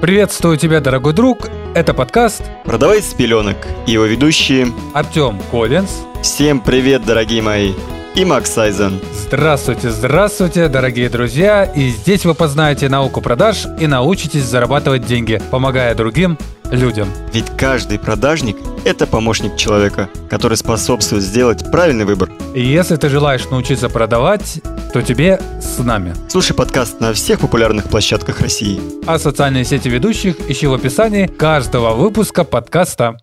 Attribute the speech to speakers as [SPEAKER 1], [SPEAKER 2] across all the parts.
[SPEAKER 1] Приветствую тебя, дорогой друг. Это подкаст
[SPEAKER 2] «Продавай с пеленок» и его ведущие
[SPEAKER 1] Артем Коллинз.
[SPEAKER 2] Всем привет, дорогие мои! И Макс Сайзен.
[SPEAKER 1] Здравствуйте, здравствуйте, дорогие друзья. И здесь вы познаете науку продаж и научитесь зарабатывать деньги, помогая другим людям.
[SPEAKER 2] Ведь каждый продажник – это помощник человека, который способствует сделать правильный выбор.
[SPEAKER 1] И если ты желаешь научиться продавать, то тебе с нами.
[SPEAKER 2] Слушай подкаст на всех популярных площадках России.
[SPEAKER 1] А социальные сети ведущих ищи в описании каждого выпуска подкаста.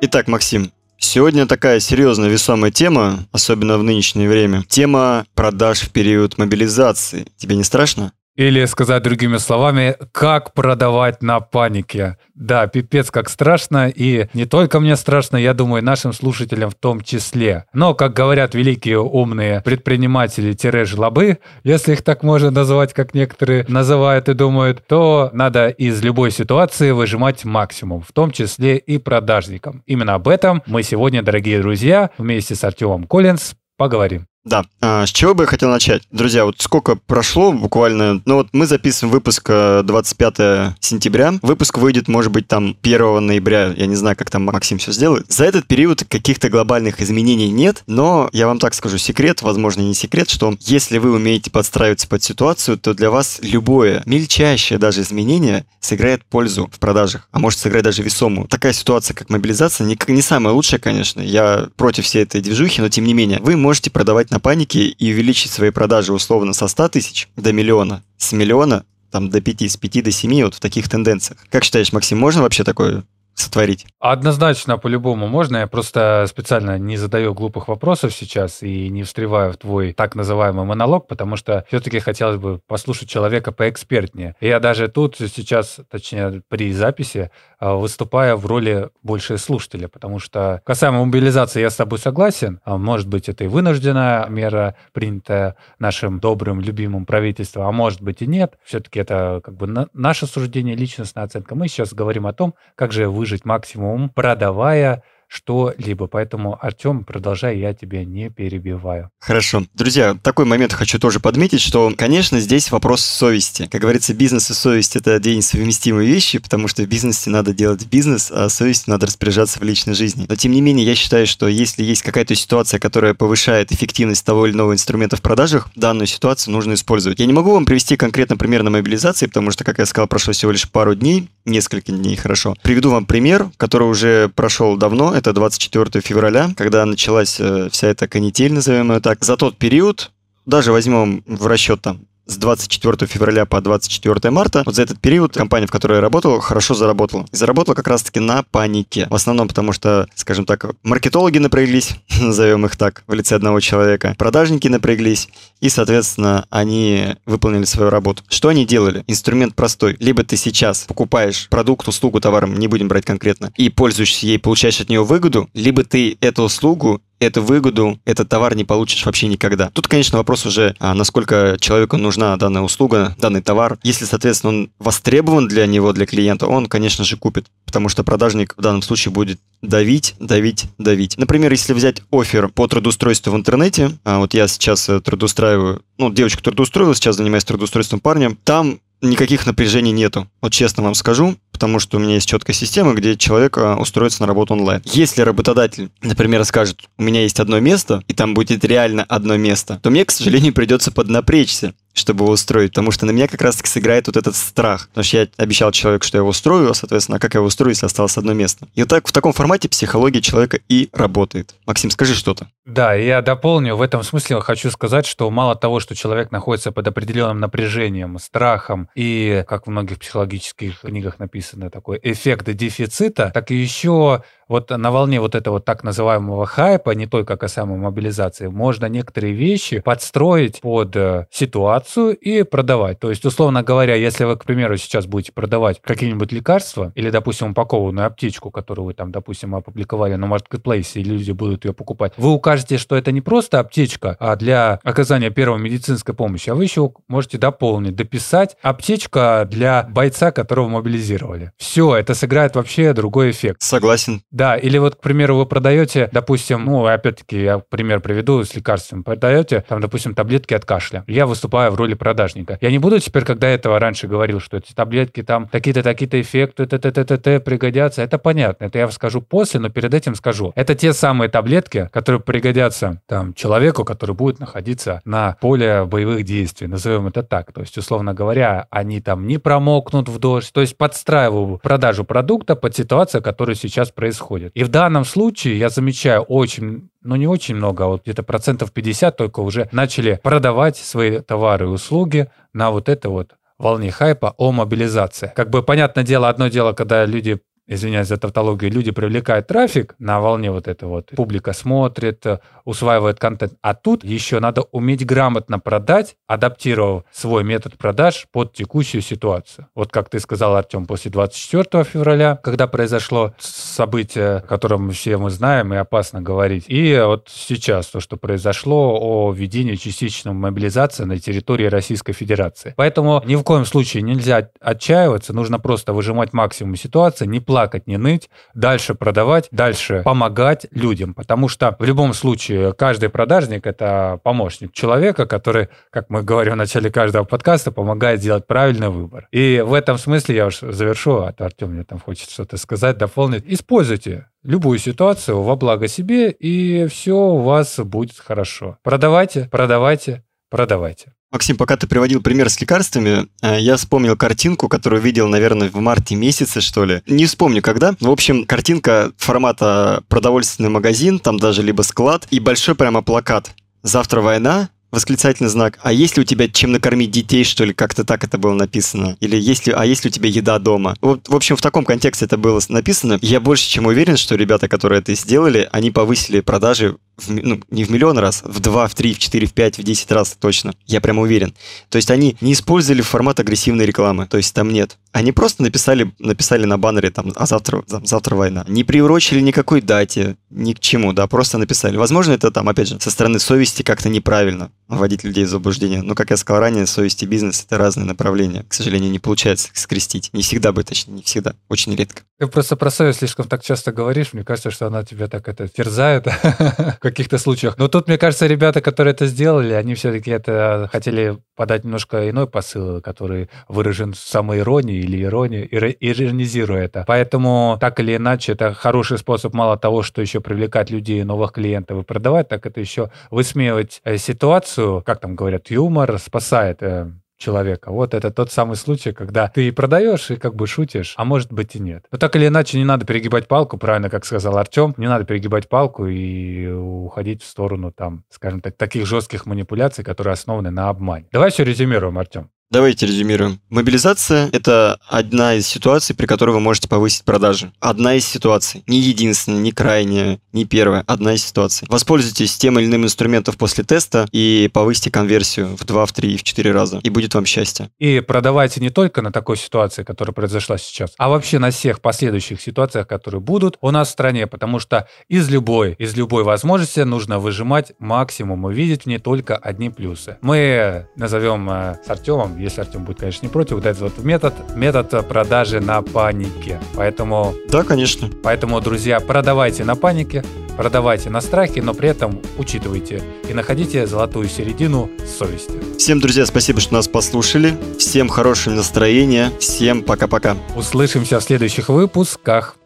[SPEAKER 2] Итак, Максим, Сегодня такая серьезная весомая тема, особенно в нынешнее время. Тема продаж в период мобилизации. Тебе не страшно?
[SPEAKER 1] Или сказать другими словами, как продавать на панике. Да, пипец, как страшно, и не только мне страшно, я думаю, нашим слушателям в том числе. Но, как говорят великие умные предприниматели-жлобы, если их так можно назвать, как некоторые называют и думают, то надо из любой ситуации выжимать максимум, в том числе и продажникам. Именно об этом мы сегодня, дорогие друзья, вместе с Артемом Коллинз поговорим.
[SPEAKER 2] Да. А, с чего бы я хотел начать? Друзья, вот сколько прошло буквально... Ну вот мы записываем выпуск 25 э, сентября. Выпуск выйдет, может быть, там 1 ноября. Я не знаю, как там Максим все сделает. За этот период каких-то глобальных изменений нет, но я вам так скажу, секрет, возможно, не секрет, что если вы умеете подстраиваться под ситуацию, то для вас любое, мельчайшее даже изменение сыграет пользу в продажах, а может сыграть даже весомую. Такая ситуация, как мобилизация, не, не самая лучшая, конечно. Я против всей этой движухи, но тем не менее, вы можете продавать панике и увеличить свои продажи условно со 100 тысяч до миллиона, с миллиона там, до 5, с 5 до 7, вот в таких тенденциях. Как считаешь, Максим, можно вообще такое сотворить?
[SPEAKER 1] Однозначно, по-любому можно. Я просто специально не задаю глупых вопросов сейчас и не встреваю в твой так называемый монолог, потому что все-таки хотелось бы послушать человека поэкспертнее. Я даже тут сейчас, точнее, при записи, а, выступаю в роли больше слушателя, потому что касаемо мобилизации я с тобой согласен. А, может быть, это и вынужденная мера, принятая нашим добрым, любимым правительством, а может быть и нет. Все-таки это как бы наше суждение, личностная оценка. Мы сейчас говорим о том, как же вы выжить максимум, продавая что-либо. Поэтому, Артем, продолжай, я тебя не перебиваю.
[SPEAKER 2] Хорошо. Друзья, такой момент хочу тоже подметить, что, конечно, здесь вопрос совести. Как говорится, бизнес и совесть – это две несовместимые вещи, потому что в бизнесе надо делать бизнес, а совестью надо распоряжаться в личной жизни. Но, тем не менее, я считаю, что если есть какая-то ситуация, которая повышает эффективность того или иного инструмента в продажах, данную ситуацию нужно использовать. Я не могу вам привести конкретно пример на мобилизации, потому что, как я сказал, прошло всего лишь пару дней, несколько дней, хорошо. Приведу вам пример, который уже прошел давно, это 24 февраля, когда началась э, вся эта канитель, назовем ее так. За тот период, даже возьмем в расчет там с 24 февраля по 24 марта, вот за этот период компания, в которой я работал, хорошо заработала. И заработала как раз-таки на панике. В основном потому, что, скажем так, маркетологи напряглись, назовем их так, в лице одного человека, продажники напряглись, и, соответственно, они выполнили свою работу. Что они делали? Инструмент простой. Либо ты сейчас покупаешь продукт, услугу, товар, не будем брать конкретно, и пользуешься ей, получаешь от нее выгоду, либо ты эту услугу эту выгоду, этот товар не получишь вообще никогда. Тут, конечно, вопрос уже, а насколько человеку нужна данная услуга, данный товар. Если, соответственно, он востребован для него, для клиента, он, конечно же, купит, потому что продажник в данном случае будет давить, давить, давить. Например, если взять офер по трудоустройству в интернете, а вот я сейчас э, трудоустраиваю, ну, девочку трудоустроила, сейчас занимаюсь трудоустройством парня, там никаких напряжений нету. Вот честно вам скажу, потому что у меня есть четкая система, где человек а, устроится на работу онлайн. Если работодатель, например, скажет, у меня есть одно место, и там будет реально одно место, то мне, к сожалению, придется поднапрячься чтобы его устроить, потому что на меня как раз-таки сыграет вот этот страх. Потому что я обещал человеку, что я его устрою, а, соответственно, как я его устрою, если осталось одно место. И вот так в таком формате психология человека и работает. Максим, скажи что-то.
[SPEAKER 1] Да, я дополню. В этом смысле хочу сказать, что мало того, что человек находится под определенным напряжением, страхом и, как в многих психологических книгах написано, такой эффект дефицита, так и еще вот на волне вот этого так называемого хайпа, не только касаемо мобилизации, можно некоторые вещи подстроить под э, ситуацию и продавать. То есть, условно говоря, если вы, к примеру, сейчас будете продавать какие-нибудь лекарства или, допустим, упакованную аптечку, которую вы там, допустим, опубликовали на маркетплейсе, и люди будут ее покупать, вы укажете, что это не просто аптечка, а для оказания первой медицинской помощи, а вы еще можете дополнить, дописать аптечка для бойца, которого мобилизировали. Все, это сыграет вообще другой эффект.
[SPEAKER 2] Согласен.
[SPEAKER 1] Да, или вот, к примеру, вы продаете, допустим, ну, опять-таки, я пример приведу с лекарством. Продаете, там, допустим, таблетки от кашля. Я выступаю в роли продажника. Я не буду теперь, когда этого раньше говорил, что эти таблетки там такие-то, такие-то эффекты, т т т т т пригодятся. Это понятно. Это я скажу после, но перед этим скажу. Это те самые таблетки, которые пригодятся там человеку, который будет находиться на поле боевых действий. Назовем это так. То есть, условно говоря, они там не промокнут в дождь. То есть подстраиваю продажу продукта под ситуацию, которая сейчас происходит. И в данном случае я замечаю очень ну не очень много, а вот где-то процентов 50 только уже начали продавать свои товары и услуги на вот это вот волне хайпа о мобилизации. Как бы, понятное дело, одно дело, когда люди извиняюсь за тавтологию, люди привлекают трафик на волне вот это вот. Публика смотрит, э, усваивает контент. А тут еще надо уметь грамотно продать, адаптировав свой метод продаж под текущую ситуацию. Вот как ты сказал, Артем, после 24 февраля, когда произошло событие, о котором все мы знаем и опасно говорить. И вот сейчас то, что произошло о введении частичной мобилизации на территории Российской Федерации. Поэтому ни в коем случае нельзя отчаиваться, нужно просто выжимать максимум ситуации, не платить плакать, не ныть, дальше продавать, дальше помогать людям. Потому что в любом случае каждый продажник – это помощник человека, который, как мы говорим в начале каждого подкаста, помогает сделать правильный выбор. И в этом смысле я уж завершу, а то Артем мне там хочет что-то сказать, дополнить. Используйте любую ситуацию во благо себе, и все у вас будет хорошо. Продавайте, продавайте, продавайте.
[SPEAKER 2] Максим, пока ты приводил пример с лекарствами, э, я вспомнил картинку, которую видел, наверное, в марте месяце, что ли. Не вспомню, когда. В общем, картинка формата продовольственный магазин, там даже либо склад, и большой прямо плакат. Завтра война, восклицательный знак. А есть ли у тебя чем накормить детей, что ли? Как-то так это было написано. Или есть ли, а есть ли у тебя еда дома? Вот, в общем, в таком контексте это было написано. Я больше чем уверен, что ребята, которые это сделали, они повысили продажи в, ну, не в миллион раз, в два, в три, в четыре, в пять, в десять раз точно. Я прямо уверен. То есть они не использовали формат агрессивной рекламы. То есть там нет. Они просто написали, написали на баннере там, а завтра, там, завтра война. Не приурочили никакой дате, ни к чему, да, просто написали. Возможно, это там, опять же, со стороны совести как-то неправильно вводить людей в заблуждение. Но, как я сказал ранее, совесть и бизнес — это разные направления. К сожалению, не получается скрестить. Не всегда бы, точнее, не всегда. Очень редко.
[SPEAKER 1] Ты просто про совесть слишком так часто говоришь. Мне кажется, что она тебя так это терзает каких-то случаях. Но тут, мне кажется, ребята, которые это сделали, они все-таки это хотели подать немножко иной посыл, который выражен в самоиронии или иронии, иронизируя это. Поэтому, так или иначе, это хороший способ мало того, что еще привлекать людей, новых клиентов и продавать, так это еще высмеивать э, ситуацию, как там говорят, юмор спасает э, человека. Вот это тот самый случай, когда ты продаешь и как бы шутишь, а может быть и нет. Но так или иначе не надо перегибать палку, правильно, как сказал Артем, не надо перегибать палку и уходить в сторону там, скажем так, таких жестких манипуляций, которые основаны на обмане. Давай все резюмируем, Артем.
[SPEAKER 2] Давайте резюмируем. Мобилизация – это одна из ситуаций, при которой вы можете повысить продажи. Одна из ситуаций. Не единственная, не крайняя, не первая. Одна из ситуаций. Воспользуйтесь тем или иным инструментом после теста и повысьте конверсию в 2, в 3, в 4 раза. И будет вам счастье.
[SPEAKER 1] И продавайте не только на такой ситуации, которая произошла сейчас, а вообще на всех последующих ситуациях, которые будут у нас в стране, потому что из любой, из любой возможности нужно выжимать максимум и видеть не только одни плюсы. Мы назовем э, с Артемом если Артем будет, конечно, не против, вот этот вот метод, метод продажи на панике. Поэтому...
[SPEAKER 2] Да, конечно.
[SPEAKER 1] Поэтому, друзья, продавайте на панике, продавайте на страхе, но при этом учитывайте и находите золотую середину совести.
[SPEAKER 2] Всем, друзья, спасибо, что нас послушали. Всем хорошего настроения. Всем пока-пока.
[SPEAKER 1] Услышимся в следующих выпусках.